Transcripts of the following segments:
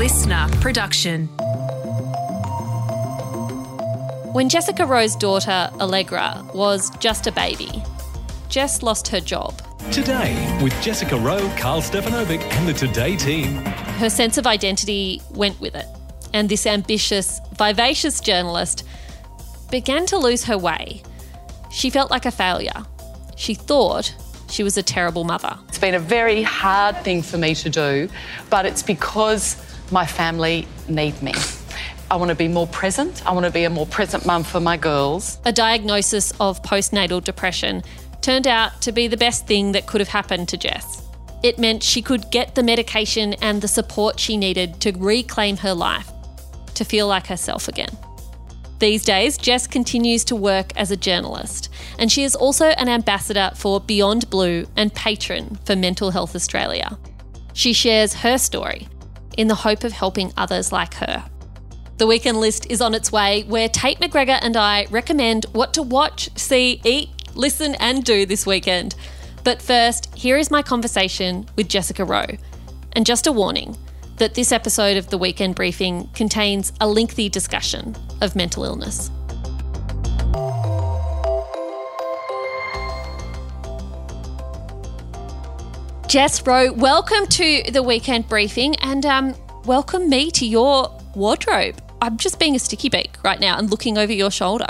LiSTNR production. When Jessica Rowe's daughter, Allegra, was just a baby, Jess lost her job. Today, with Jessica Rowe, Karl Stefanovic, and the Today team. Her sense of identity went with it, and this ambitious, vivacious journalist began to lose her way. She felt like a failure. She thought she was a terrible mother. It's been a very hard thing for me to do, but it's because my family need me. I want to be more present. I want to be a more present mum for my girls. A diagnosis of postnatal depression turned out to be the best thing that could have happened to Jess. It meant she could get the medication and the support she needed to reclaim her life, to feel like herself again. These days, Jess continues to work as a journalist, and she is also an ambassador for Beyond Blue and patron for Mental Health Australia. She shares her story in the hope of helping others like her. The weekend list is on its way, where Tate McGregor and I recommend what to watch, see, eat, listen, and do this weekend. But first, here is my conversation with Jessica Rowe. And just a warning that this episode of the weekend briefing contains a lengthy discussion of mental illness. Jess Rowe, welcome to the weekend briefing and um, welcome me to your wardrobe. I'm just being a sticky beak right now and looking over your shoulder.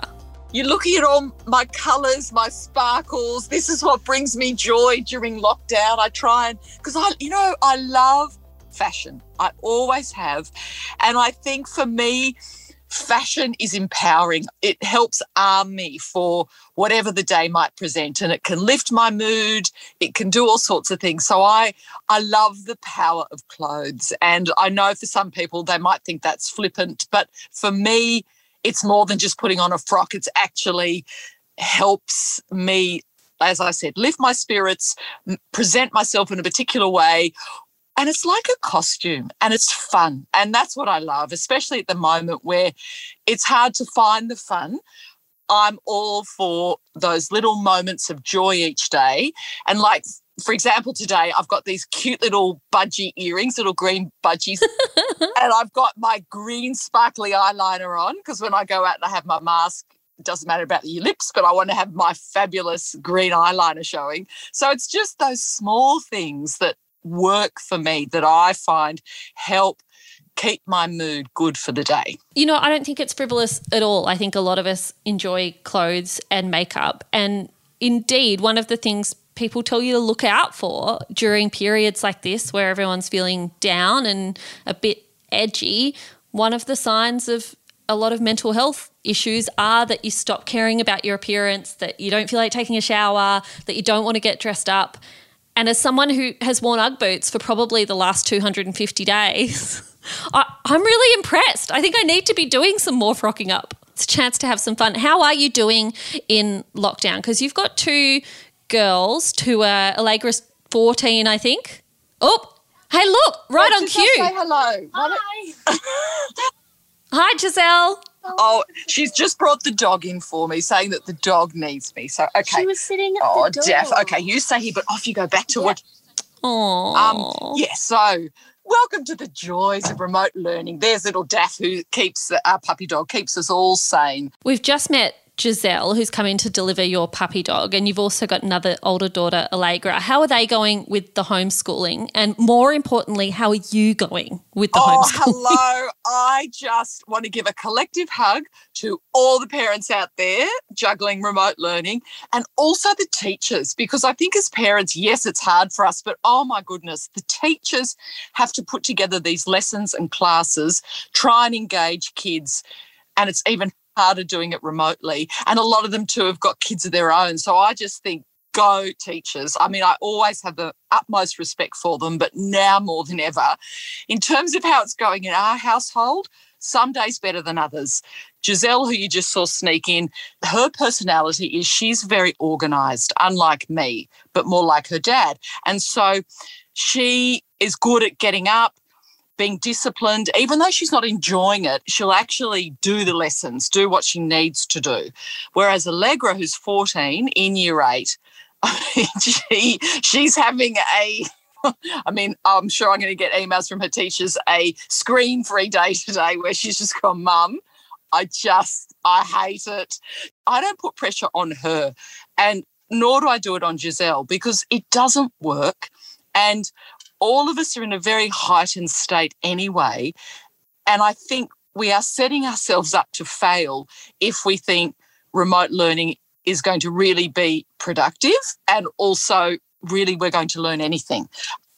You're looking at all my colours, my sparkles. This is what brings me joy during lockdown. I try and, because I, you know, I love fashion. I always have. And I think for me, fashion is empowering. It helps arm me for whatever the day might present and it can lift my mood. It can do all sorts of things. So I I love the power of clothes. And I know for some people they might think that's flippant, but for me it's more than just putting on a frock. It's actually helps me as I said, lift my spirits, present myself in a particular way, and it's like a costume and it's fun. And that's what I love, especially at the moment where it's hard to find the fun. I'm all for those little moments of joy each day. And like, for example, today I've got these cute little budgie earrings, little green budgies, and I've got my green sparkly eyeliner on because when I go out and I have my mask, it doesn't matter about the lips, but I want to have my fabulous green eyeliner showing. So it's just those small things that work for me that I find help keep my mood good for the day. You know, I don't think it's frivolous at all. I think a lot of us enjoy clothes and makeup. And indeed, one of the things people tell you to look out for during periods like this where everyone's feeling down and a bit edgy, one of the signs of a lot of mental health issues are that you stop caring about your appearance, that you don't feel like taking a shower, that you don't want to get dressed up. And as someone who has worn Ugg boots for probably the last 250 days, I, am really impressed. I think I need to be doing some more frocking up. It's a chance to have some fun. How are you doing in lockdown? Because you've got two girls who are Allegra's 14, I think. Oh, hey, look, right on cue. Say hello. Hi. Hi, Giselle. Oh, she's just brought the dog in for me, saying that the dog needs me. So okay. She was sitting at oh, the door. Daff. Okay, you say here, but off you go back to Yeah. what. Oh, Um, yeah. So welcome to the joys of remote learning. There's little Daff who keeps our puppy dog keeps us all sane. We've just met Giselle, who's coming to deliver your puppy dog, and you've also got another older daughter, Allegra. How are they going with the homeschooling? And more importantly, how are you going with the Oh, homeschooling? hello. I just want to give a collective hug to all the parents out there juggling remote learning and also the teachers, because I think as parents, yes, it's hard for us, but oh my goodness, the teachers have to put together these lessons and classes, try and engage kids. And it's even harder doing it remotely. And a lot of them too have got kids of their own. So I just think go teachers. I mean, I always have the utmost respect for them, but now more than ever, in terms of how it's going in our household, some days better than others. Giselle, who you just saw sneak in, her personality is she's very organized, unlike me, but more like her dad. And so she is good at getting up, being disciplined, even though she's not enjoying it, she'll actually do the lessons, do what she needs to do. Whereas Allegra, who's 14 in year eight, she she's having a I mean, I'm sure I'm going to get emails from her teachers a screen free day today where she's just gone, Mum, I just, I hate it. I don't put pressure on her. And nor do I do it on Giselle because it doesn't work. And all of us are in a very heightened state anyway. And I think we are setting ourselves up to fail if we think remote learning is going to really be productive and also really we're going to learn anything.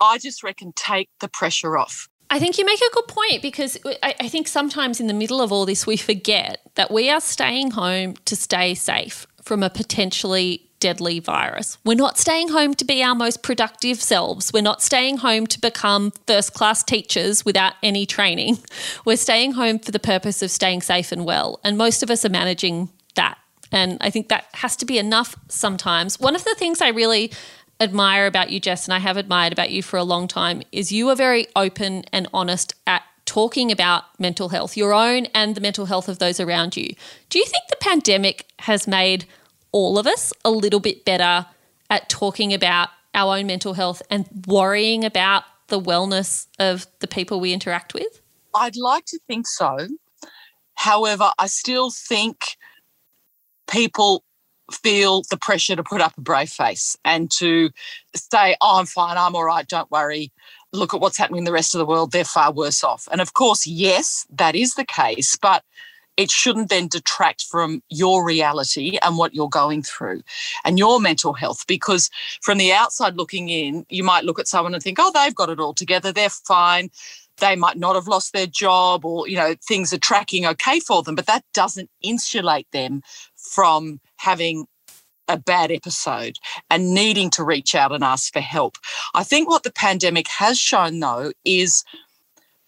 I just reckon take the pressure off. I think you make a good point because I, I, think sometimes in the middle of all this, we forget that we are staying home to stay safe from a potentially deadly virus. We're not staying home to be our most productive selves. We're not staying home to become first class teachers without any training. We're staying home for the purpose of staying safe and well. And most of us are managing that. And I think that has to be enough sometimes. One of the things I really admire about you, Jess, and I have admired about you for a long time, is you are very open and honest at talking about mental health, your own and the mental health of those around you. Do you think the pandemic has made all of us a little bit better at talking about our own mental health and worrying about the wellness of the people we interact with? I'd like to think so. However, I still think people feel the pressure to put up a brave face and to say, oh, I'm fine, I'm all right, don't worry. Look at what's happening in the rest of the world, they're far worse off. And of course, yes, that is the case, but it shouldn't then detract from your reality and what you're going through and your mental health. Because from the outside looking in, you might look at someone and think, oh, they've got it all together, they're fine. They might not have lost their job or, you know, things are tracking okay for them, but that doesn't insulate them from having a bad episode and needing to reach out and ask for help. I think what the pandemic has shown, though, is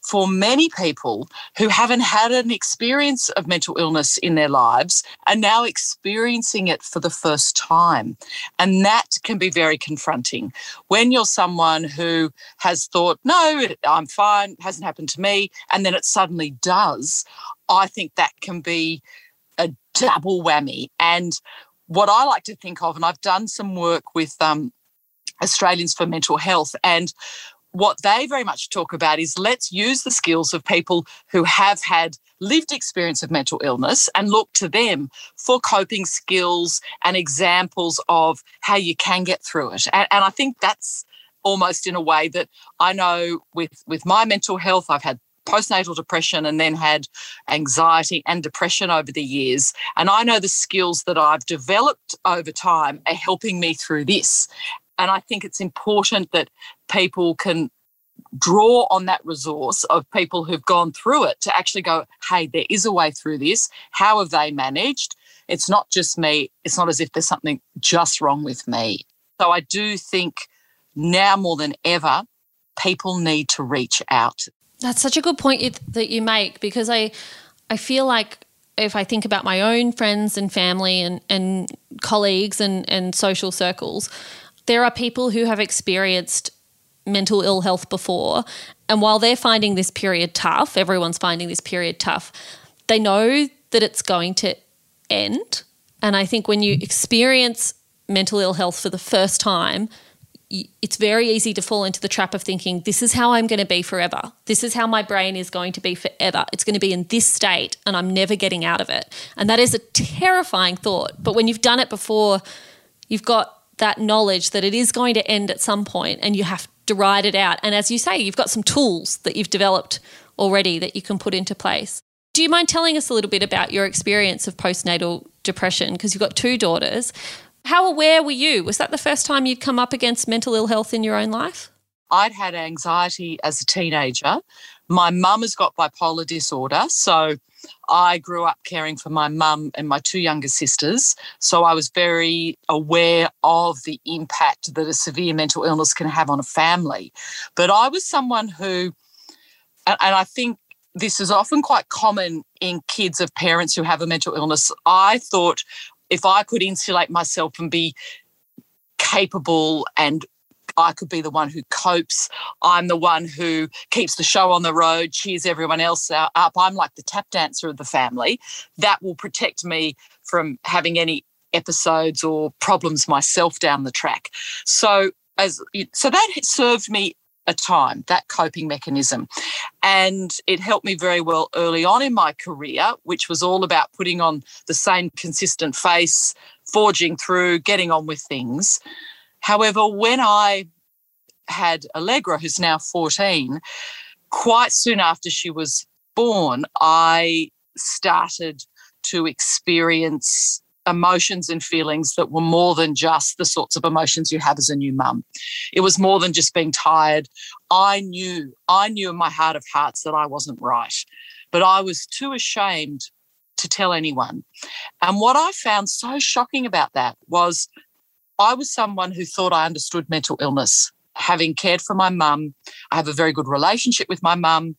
for many people who haven't had an experience of mental illness in their lives are now experiencing it for the first time. And that can be very confronting. When you're someone who has thought, no, I'm fine, hasn't happened to me, and then it suddenly does, I think that can be a double whammy. And what I like to think of, and I've done some work with um, Australians for Mental Health, and what they very much talk about is let's use the skills of people who have had lived experience of mental illness and look to them for coping skills and examples of how you can get through it. And, and I think that's almost in a way that I know with with my mental health, I've had postnatal depression and then had anxiety and depression over the years. And I know the skills that I've developed over time are helping me through this. And I think it's important that people can draw on that resource of people who've gone through it to actually go, hey, there is a way through this. How have they managed? It's not just me. It's not as if there's something just wrong with me. So I do think now more than ever, people need to reach out. That's such a good point that you make because I, I feel like if I think about my own friends and family and, and colleagues and, and social circles, there are people who have experienced mental ill health before. And while they're finding this period tough, everyone's finding this period tough, they know that it's going to end. And I think when you experience mental ill health for the first time, it's very easy to fall into the trap of thinking, this is how I'm going to be forever. This is how my brain is going to be forever. It's going to be in this state and I'm never getting out of it. And that is a terrifying thought. But when you've done it before, you've got that knowledge that it is going to end at some point and you have to ride it out. And as you say, you've got some tools that you've developed already that you can put into place. Do you mind telling us a little bit about your experience of postnatal depression? Because you've got two daughters. How aware were you? Was that the first time you'd come up against mental ill health in your own life? I'd had anxiety as a teenager. My mum has got bipolar disorder. So I grew up caring for my mum and my two younger sisters. So I was very aware of the impact that a severe mental illness can have on a family. But I was someone who, and I think this is often quite common in kids of parents who have a mental illness. I thought if I could insulate myself and be capable and I could be the one who copes. I'm the one who keeps the show on the road, cheers everyone else up. I'm like the tap dancer of the family. That will protect me from having any episodes or problems myself down the track. So as so that served me a time, that coping mechanism. And it helped me very well early on in my career, which was all about putting on the same consistent face, forging through, getting on with things. However, when I had Allegra, who's now 14, quite soon after she was born, I started to experience emotions and feelings that were more than just the sorts of emotions you have as a new mum. It was more than just being tired. I knew, I knew in my heart of hearts that I wasn't right, but I was too ashamed to tell anyone. And what I found so shocking about that was I was someone who thought I understood mental illness. Having cared for my mum, I have a very good relationship with my mum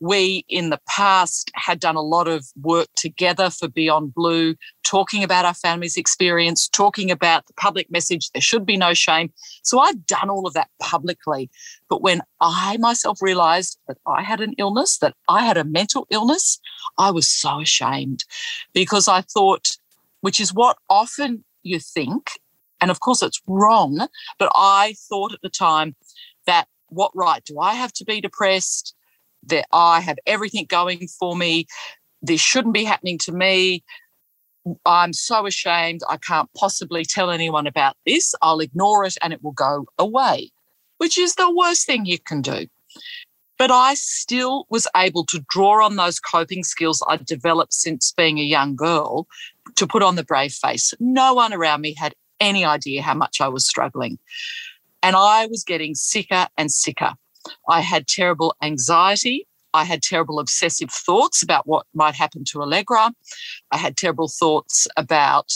we in the past had done a lot of work together for Beyond Blue, talking about our family's experience, talking about the public message there should be no shame. So I'd done all of that publicly. But when I myself realized that I had an illness, that I had a mental illness, I was so ashamed because I thought, which is what often you think, and of course it's wrong, but I thought at the time that what right do I have to be depressed? that I have everything going for me. This shouldn't be happening to me. I'm so ashamed. I can't possibly tell anyone about this. I'll ignore it and it will go away, which is the worst thing you can do. But I still was able to draw on those coping skills I'd developed since being a young girl to put on the brave face. No one around me had any idea how much I was struggling. And I was getting sicker and sicker. I had terrible anxiety. I had terrible obsessive thoughts about what might happen to Allegra. I had terrible thoughts about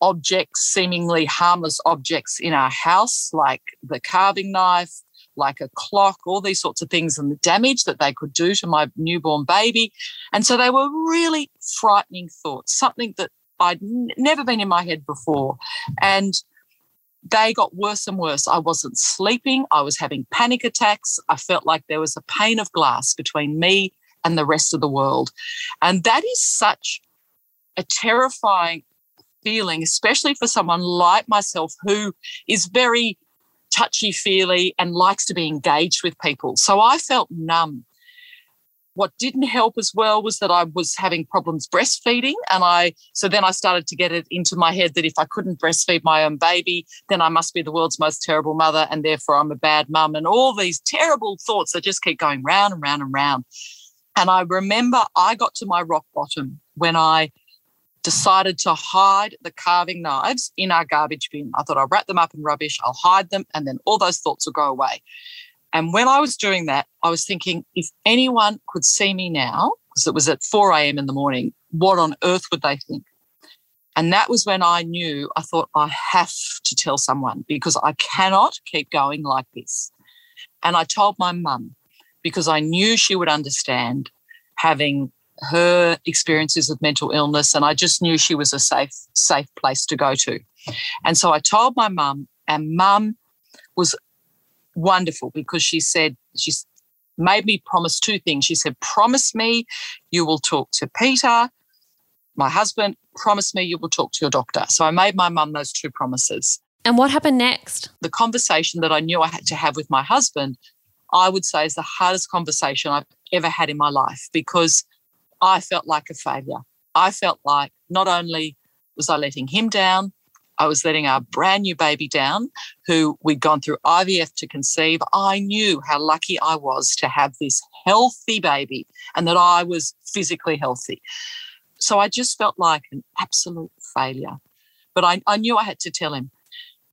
objects, seemingly harmless objects in our house, like the carving knife, like a clock, all these sorts of things, and the damage that they could do to my newborn baby. And so they were really frightening thoughts, something that I'd n- never been in my head before. And they got worse and worse. I wasn't sleeping. I was having panic attacks. I felt like there was a pane of glass between me and the rest of the world. And that is such a terrifying feeling, especially for someone like myself who is very touchy feely and likes to be engaged with people. So I felt numb what didn't help as well was that I was having problems breastfeeding. And I, so then I started to get it into my head that if I couldn't breastfeed my own baby, then I must be the world's most terrible mother. And therefore I'm a bad mum. And all these terrible thoughts that just keep going round and round and round. And I remember I got to my rock bottom when I decided to hide the carving knives in our garbage bin. I thought I'll wrap them up in rubbish, I'll hide them, and then all those thoughts will go away. And when I was doing that, I was thinking, if anyone could see me now, because it was at 4 a.m. in the morning, what on earth would they think? And that was when I knew, I thought, I have to tell someone because I cannot keep going like this. And I told my mum because I knew she would understand having her experiences of mental illness. And I just knew she was a safe, safe place to go to. And so I told my mum, and mum was wonderful because she said, she's made me promise two things. She said, Promise me you will talk to Peter, my husband, promise me you will talk to your doctor. So I made my mum those two promises. And what happened next? The conversation that I knew I had to have with my husband, I would say is the hardest conversation I've ever had in my life because I felt like a failure. I felt like not only was I letting him down, I was letting our brand new baby down, who we'd gone through IVF to conceive. I knew how lucky I was to have this healthy baby and that I was physically healthy. So I just felt like an absolute failure. But I, I knew I had to tell him.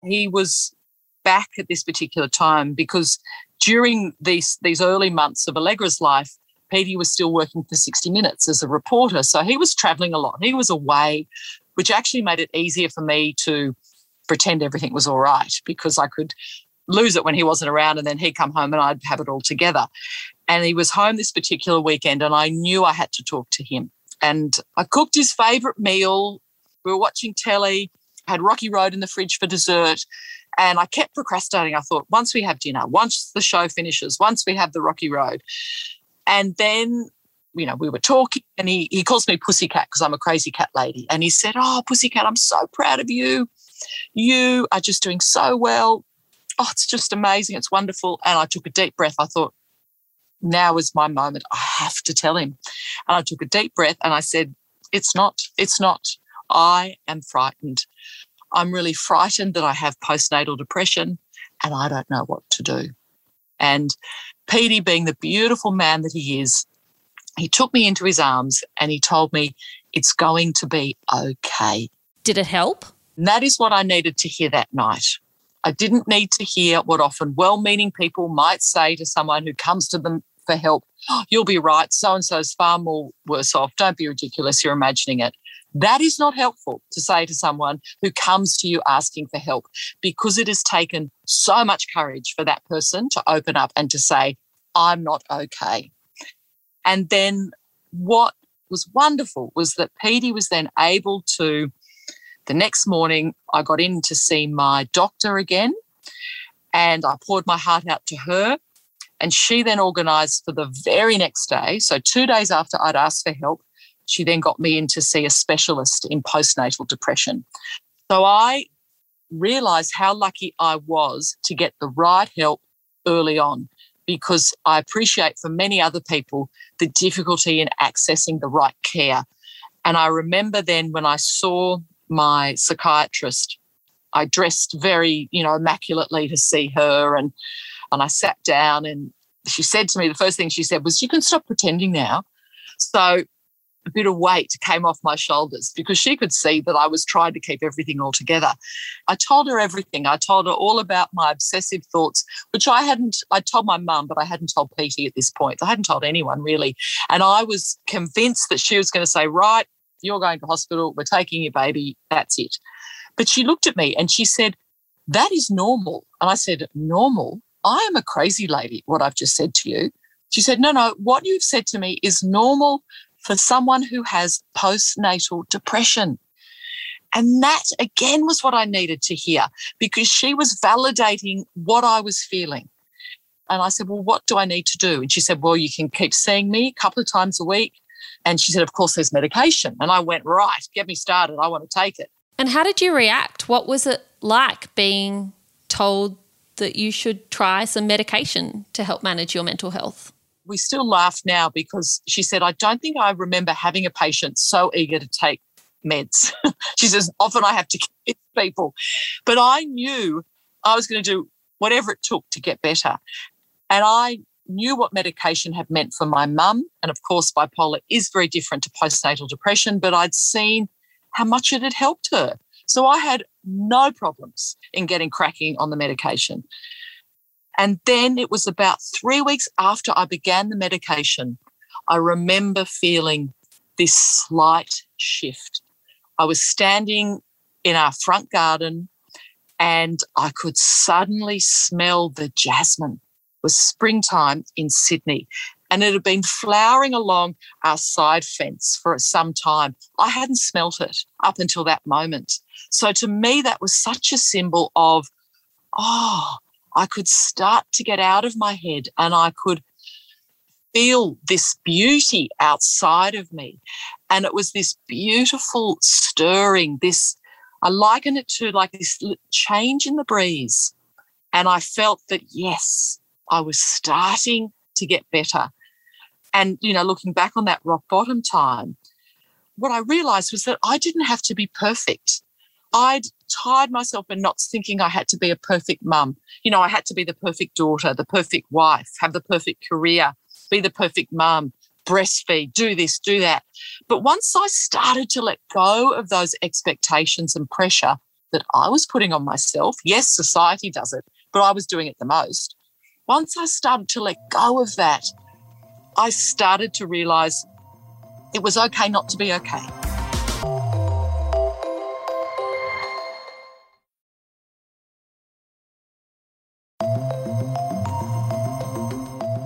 He was back at this particular time because during these these early months of Allegra's life, Petey was still working for 60 Minutes as a reporter. So he was traveling a lot. He was away which actually made it easier for me to pretend everything was all right because I could lose it when he wasn't around and then he'd come home and I'd have it all together. And he was home this particular weekend and I knew I had to talk to him. And I cooked his favourite meal. We were watching telly, had Rocky Road in the fridge for dessert. And I kept procrastinating. I thought, once we have dinner, once the show finishes, once we have the Rocky Road. And then you know, we were talking and he, he calls me Pussycat because I'm a crazy cat lady. And he said, Oh, Pussycat, I'm so proud of you. You are just doing so well. oh, it's just amazing. It's wonderful. And I took a deep breath. I thought, now is my moment. I have to tell him. And I took a deep breath and I said, it's not, it's not. I am frightened. I'm really frightened that I have postnatal depression and I don't know what to do. And Petey, being the beautiful man that he is, he took me into his arms and he told me, it's going to be okay. Did it help? And that is what I needed to hear that night. I didn't need to hear what often well meaning people might say to someone who comes to them for help. Oh, you'll be right. So and so is far more worse off. Don't be ridiculous. You're imagining it. That is not helpful to say to someone who comes to you asking for help because it has taken so much courage for that person to open up and to say, I'm not okay. And then what was wonderful was that Petey was then able to, the next morning, I got in to see my doctor again and I poured my heart out to her. And she then organised for the very next day. So, two days after I'd asked for help, she then got me in to see a specialist in postnatal depression. So I realized how lucky I was to get the right help early on because I appreciate for many other people the difficulty in accessing the right care. And I remember then when I saw my psychiatrist, I dressed very, you know, immaculately to see her and and I sat down and she said to me the first thing she said was you can stop pretending now. So a bit of weight came off my shoulders because she could see that I was trying to keep everything all together. I told her everything. I told her all about my obsessive thoughts, which I hadn't, I told my mum, but I hadn't told Petey at this point. I hadn't told anyone really. And I was convinced that she was going to say, right, you're going to hospital, we're taking your baby, that's it. But she looked at me and she said, that is normal. And I said, normal? I am a crazy lady, what I've just said to you. She said, no, no, what you've said to me is normal for someone who has postnatal depression. And that again was what I needed to hear because she was validating what I was feeling. And I said, Well, what do I need to do? And she said, Well, you can keep seeing me a couple of times a week. And she said, Of course, there's medication. And I went, Right, get me started. I want to take it. And how did you react? What was it like being told that you should try some medication to help manage your mental health? We still laugh now because she said, I don't think I remember having a patient so eager to take meds. she says, often I have to convince people. But I knew I was going to do whatever it took to get better. And I knew what medication had meant for my mum. And of course, bipolar is very different to postnatal depression, but I'd seen how much it had helped her. So I had no problems in getting cracking on the medication. And then it was about three weeks after I began the medication, I remember feeling this slight shift. I was standing in our front garden and I could suddenly smell the jasmine. It was springtime in Sydney and it had been flowering along our side fence for some time. I hadn't smelt it up until that moment. So to me, that was such a symbol of, oh, I could start to get out of my head and I could feel this beauty outside of me. And it was this beautiful stirring, this, I liken it to like this change in the breeze. And I felt that, yes, I was starting to get better. And, you know, looking back on that rock bottom time, what I realized was that I didn't have to be perfect. I'd tired myself in not thinking I had to be a perfect mum. You know, I had to be the perfect daughter, the perfect wife, have the perfect career, be the perfect mum, breastfeed, do this, do that. But once I started to let go of those expectations and pressure that I was putting on myself, yes, society does it, but I was doing it the most. Once I started to let go of that, I started to realize it was okay not to be okay.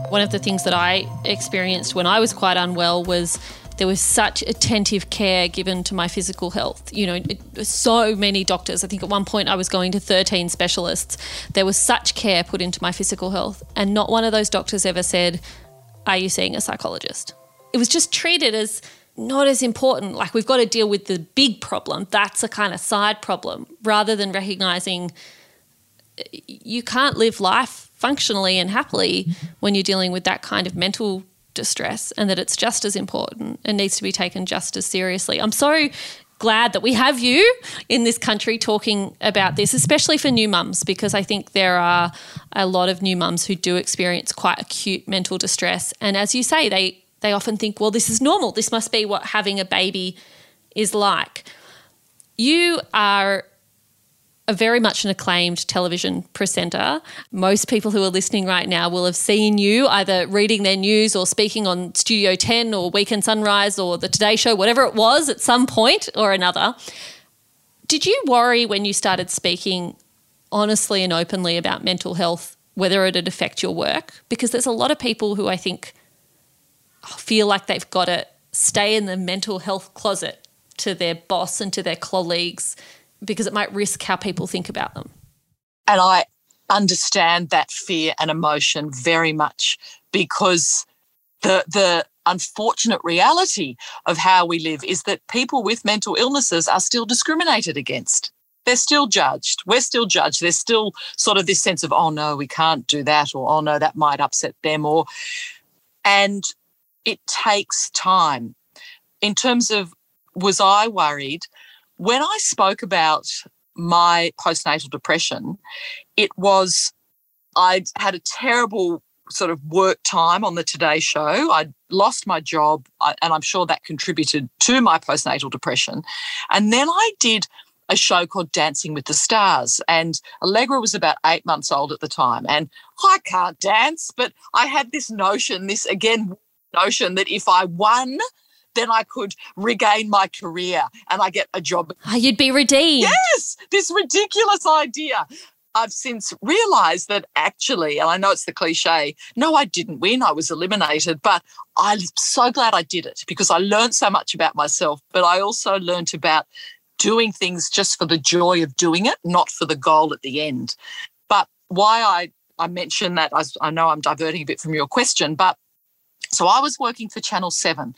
One of the things that I experienced when I was quite unwell was there was such attentive care given to my physical health. You know, it, so many doctors. I think at one point I was going to 13 specialists. There was such care put into my physical health, and not one of those doctors ever said, Are you seeing a psychologist? It was just treated as not as important. Like we've got to deal with the big problem. That's a kind of side problem rather than recognizing you can't live life functionally and happily when you're dealing with that kind of mental distress and that it's just as important and needs to be taken just as seriously. I'm so glad that we have you in this country talking about this, especially for new mums, because I think there are a lot of new mums who do experience quite acute mental distress. And as you say, they, they often think, well, this is normal. This must be what having a baby is like. You are a very much an acclaimed television presenter. Most people who are listening right now will have seen you either reading their news or speaking on Studio 10 or Weekend Sunrise or The Today Show, whatever it was at some point or another. Did you worry when you started speaking honestly and openly about mental health, whether it'd affect your work? Because there's a lot of people who I think feel like they've got to stay in the mental health closet to their boss and to their colleagues because it might risk how people think about them. And I understand that fear and emotion very much because the the unfortunate reality of how we live is that people with mental illnesses are still discriminated against. They're still judged. We're still judged. There's still sort of this sense of, oh no, we can't do that, or oh no, that might upset them, or and it takes time. In terms of was I worried? When I spoke about my postnatal depression, it was I'd had a terrible sort of work time on the Today Show. I'd lost my job, and I'm sure that contributed to my postnatal depression. And then I did a show called Dancing with the Stars, and Allegra was about eight months old at the time. And I can't dance, but I had this notion, this again notion that if I won then I could regain my career and I get a job. Oh, you'd be redeemed. Yes, this ridiculous idea. I've since realized that actually, and I know it's the cliche, no, I didn't win. I was eliminated, but I'm so glad I did it because I learned so much about myself, but I also learned about doing things just for the joy of doing it, not for the goal at the end. But why I, I mention that, I, I know I'm diverting a bit from your question, but so I was working for Channel 7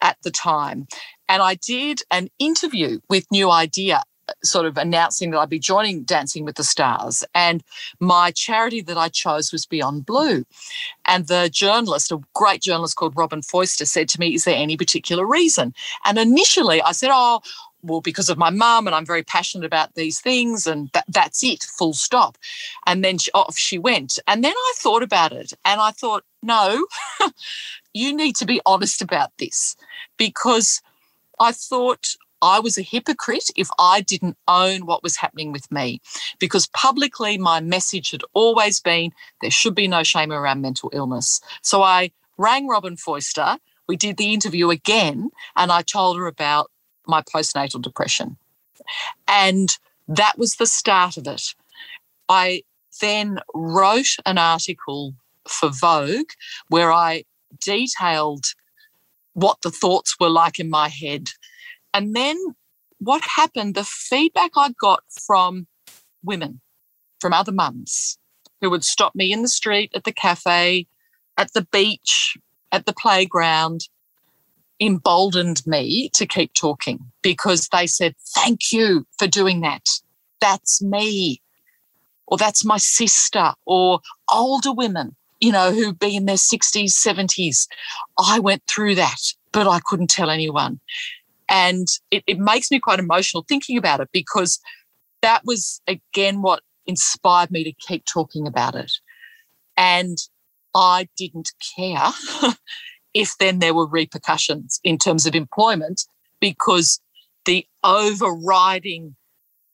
at the time, and I did an interview with New Idea uh, sort of announcing that I'd be joining Dancing with the Stars. And my charity that I chose was Beyond Blue. And the journalist, a great journalist called Robyn Foyster, said to me, Is there any particular reason? And initially I said, Oh, well, because of my mum, and I'm very passionate about these things, and that, that's it, full stop. And then she, off she went. And then I thought about it, and I thought, no, you need to be honest about this, because I thought I was a hypocrite if I didn't own what was happening with me, because publicly my message had always been there should be no shame around mental illness. So I rang Robyn Foyster. We did the interview again, and I told her about my postnatal depression. And that was the start of it. I then wrote an article for Vogue where I detailed what the thoughts were like in my head. And then what happened, the feedback I got from women, from other mums who would stop me in the street, at the cafe, at the beach, at the playground, emboldened me to keep talking because they said, Thank you for doing that. That's me. Or that's my sister, or older women, you know, who be in their 60s, 70s. I went through that, but I couldn't tell anyone. And it, it makes me quite emotional thinking about it because that was, again, what inspired me to keep talking about it. And I didn't care if then there were repercussions in terms of employment, because the overriding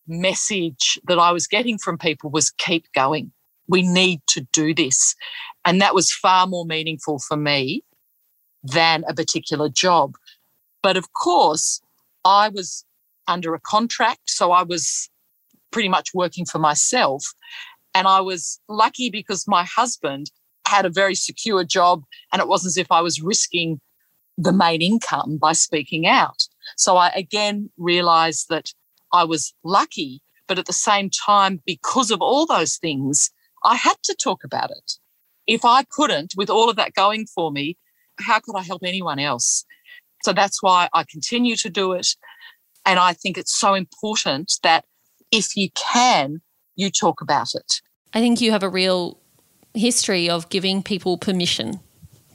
message that I was getting from people was keep going. We need to do this. And that was far more meaningful for me than a particular job. But of course, I was under a contract. So I was pretty much working for myself. And I was lucky because my husband had a very secure job and it wasn't as if I was risking the main income by speaking out. So I again realized that I was lucky, but at the same time, because of all those things, I had to talk about it. If I couldn't, with all of that going for me, how could I help anyone else? So that's why I continue to do it. And I think it's so important that if you can, you talk about it. I think you have a real history of giving people permission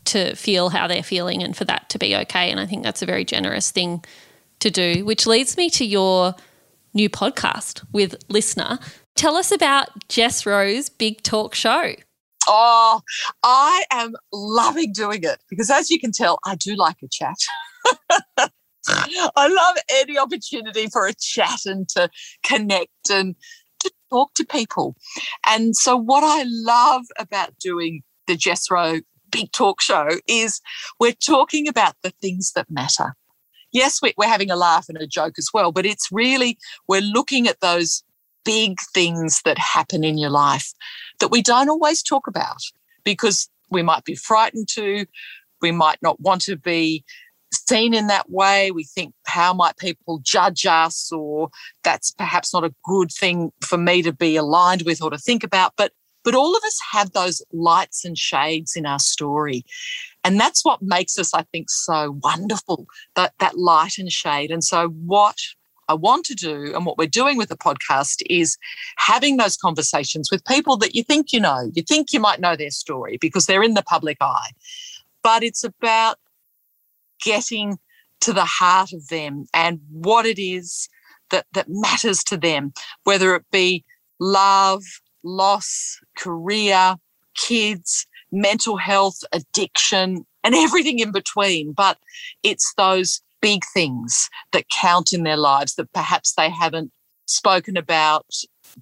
to feel how they're feeling and for that to be okay. And I think that's a very generous thing to do, which leads me to your new podcast with LiSTNR. Tell us about Jess Rowe's Big Talk Show. Oh, I am loving doing it because, as you can tell, I do like a chat. I love any opportunity for a chat and to connect and talk to people. And so, what I love about doing the Jess Rowe Big Talk Show is we're talking about the things that matter. Yes, we're having a laugh and a joke as well, but it's really, we're looking at those big things that happen in your life that we don't always talk about because we might be frightened to, we might not want to be seen in that way. We think, how might people judge us? Or that's perhaps not a good thing for me to be aligned with or to think about. But but all of us have those lights and shades in our story. And that's what makes us, I think, so wonderful, that, that light and shade. And so what I want to do and what we're doing with the podcast is having those conversations with people that you think you know, you think you might know their story because they're in the public eye. But it's about getting to the heart of them and what it is that, that matters to them, whether it be love, loss, career, kids, mental health, addiction, and everything in between. But it's those big things that count in their lives that perhaps they haven't spoken about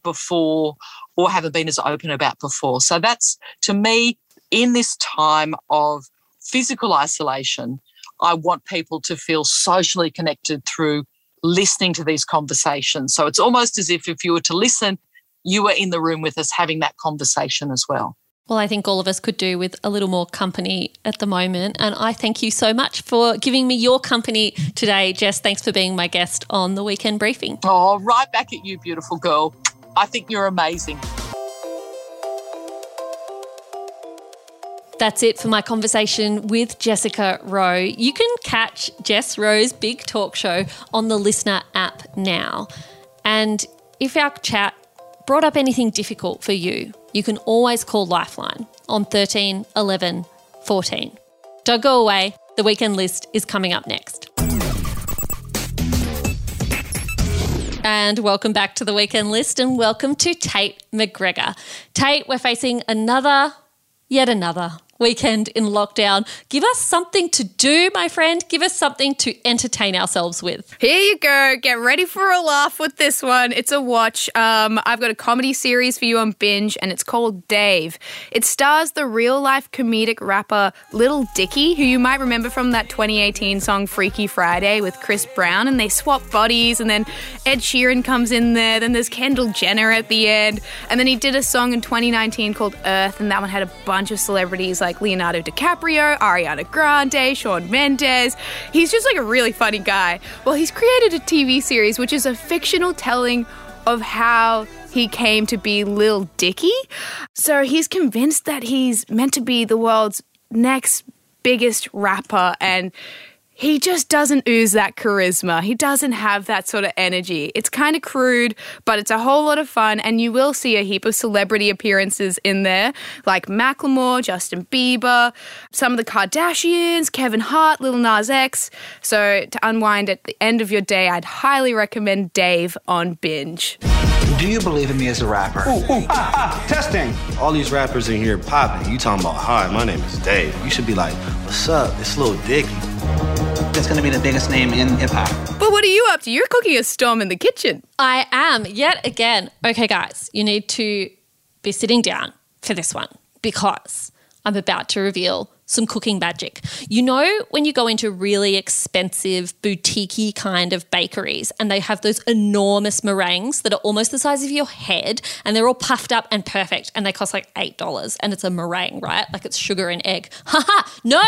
before or haven't been as open about before. So that's to me, in this time of physical isolation, I want people to feel socially connected through listening to these conversations. So it's almost as if if you were to listen, you were in the room with us having that conversation as well. Well, I think all of us could do with a little more company at the moment. And I thank you so much for giving me your company today, Jess. Thanks for being my guest on the weekend briefing. Oh, right back at you, beautiful girl. I think you're amazing. That's it for my conversation with Jessica Rowe. You can catch Jess Rowe's big talk show on the LiSTNR app now. And if our chat brought up anything difficult for you, you can always call Lifeline on 13 11 14. Don't go away, the weekend list is coming up next. And welcome back to the weekend list and welcome to Tate McGregor. Tate, we're facing another, yet another weekend in lockdown. Give us something to do, my friend. Give us something to entertain ourselves with. Here you go. Get ready for a laugh with this one. It's a watch. Um, I've got a comedy series for you on binge, and it's called Dave. It stars the real life comedic rapper Lil Dicky, who you might remember from that 2018 song Freaky Friday with Chris Brown, and they swap bodies, and then Ed Sheeran comes in there. Then there's Kendall Jenner at the end, and then he did a song in 2019 called Earth, and that one had a bunch of celebrities Leonardo DiCaprio, Ariana Grande, Shawn Mendes. He's just like a really funny guy. Well, he's created a TV series which is a fictional telling of how he came to be Lil Dicky. So he's convinced that he's meant to be the world's next biggest rapper and he just doesn't ooze that charisma. He doesn't have that sort of energy. It's kind of crude, but it's a whole lot of fun, and you will see a heap of celebrity appearances in there, like Macklemore, Justin Bieber, some of the Kardashians, Kevin Hart, Lil Nas X. So to unwind at the end of your day, I'd highly recommend Dave on Binge. Do you believe in me as a rapper? Ooh, ooh, ah, ah, testing. All these rappers in here popping. You talking about, hi, my name is Dave. You should be like, what's up? It's Lil Dicky. That's gonna be the biggest name in hip hop. But what are you up to? You're cooking a storm in the kitchen. I am, yet again. Okay, guys, you need to be sitting down for this one because I'm about to reveal some cooking magic. You know, when you go into really expensive, boutiquey kind of bakeries and they have those enormous meringues that are almost the size of your head and they're all puffed up and perfect and they cost like $8 and it's a meringue, right? Like it's sugar and egg. Haha, no,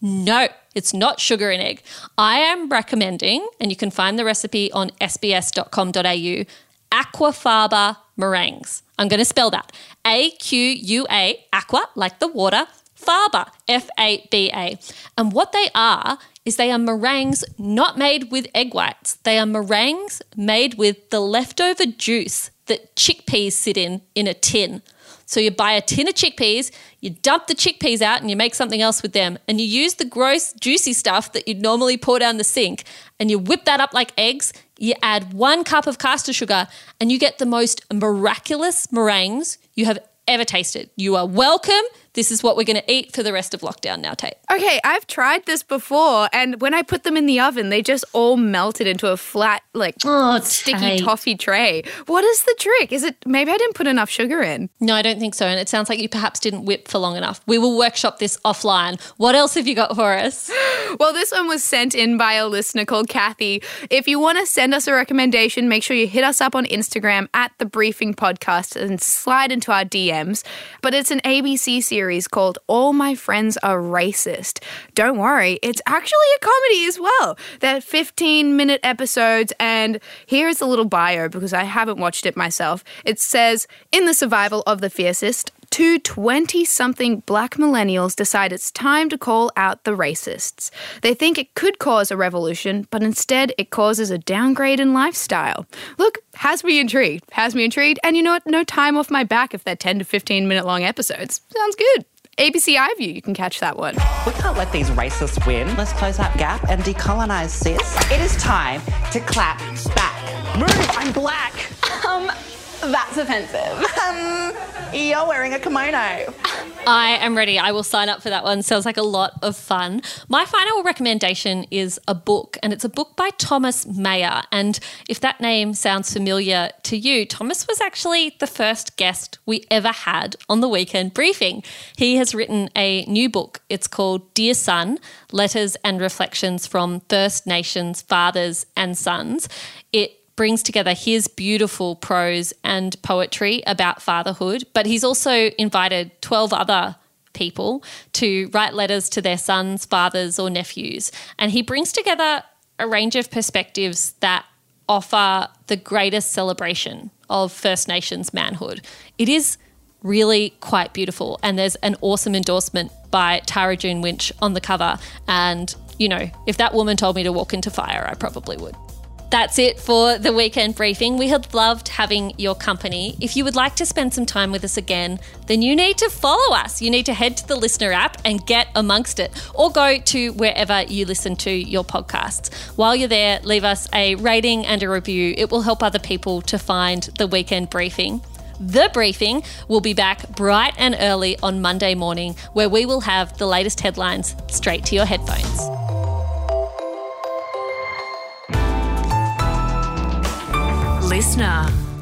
no, it's not sugar and egg. I am recommending, and you can find the recipe on sbs.com.au, aquafaba meringues. I'm going to spell that A Q U A, aqua, like the water, faba, F A B A. And what they are is they are meringues not made with egg whites. They are meringues made with the leftover juice that chickpeas sit in in a tin. So you buy a tin of chickpeas, you dump the chickpeas out and you make something else with them. And you use the gross, juicy stuff that you'd normally pour down the sink and you whip that up like eggs. You add one cup of caster sugar and you get the most miraculous meringues you have ever tasted. You are welcome. This is what we're going to eat for the rest of lockdown now, Tate. Okay, I've tried this before, and when I put them in the oven, they just all melted into a flat, like Oh, sticky Tate. toffee tray. What is the trick? Is it maybe I didn't put enough sugar in? No, I don't think so. And it sounds like you perhaps didn't whip for long enough. We will workshop this offline. What else have you got for us? Well, this one was sent in by a listener called Cathy. If you want to send us a recommendation, make sure you hit us up on Instagram at the Briefing Podcast and slide into our DMs. But it's an ABC series called All My Friends Are Racist. Don't worry, it's actually a comedy as well. They're 15 minute episodes, and here's a little bio because I haven't watched it myself. It says In the survival of the fiercest, Two 20 something black millennials decide it's time to call out the racists. They think it could cause a revolution, but instead it causes a downgrade in lifestyle. Look, has me intrigued. Has me intrigued. And you know what? No time off my back if they're 10 to 15 minute long episodes. Sounds good. ABC iView, you can catch that one. We can't let these racists win. Let's close that gap and decolonize, sis. It is time to clap back. Move, I'm black. That's offensive. Um, you're wearing a kimono. I am ready. I will sign up for that one. Sounds like a lot of fun. My final recommendation is a book, and it's a book by Thomas Mayor. And if that name sounds familiar to you, Thomas was actually the first guest we ever had on the weekend briefing. He has written a new book. It's called Dear Son Letters and Reflections from First Nations Fathers and Sons. It brings together his beautiful prose and poetry about fatherhood, but he's also invited 12 other people to write letters to their sons, fathers, or nephews. And he brings together a range of perspectives that offer the greatest celebration of First Nations manhood. It is really quite beautiful. And there's an awesome endorsement by Tara June Winch on the cover. And, you know, if that woman told me to walk into fire, I probably would. That's it for the weekend briefing. We had loved having your company. If you would like to spend some time with us again, then you need to follow us. You need to head to the LiSTNR app and get amongst it, or go to wherever you listen to your podcasts. While you're there, leave us a rating and a review. It will help other people to find the weekend briefing. The briefing will be back bright and early on Monday morning, where we will have the latest headlines straight to your headphones. LiSTNR.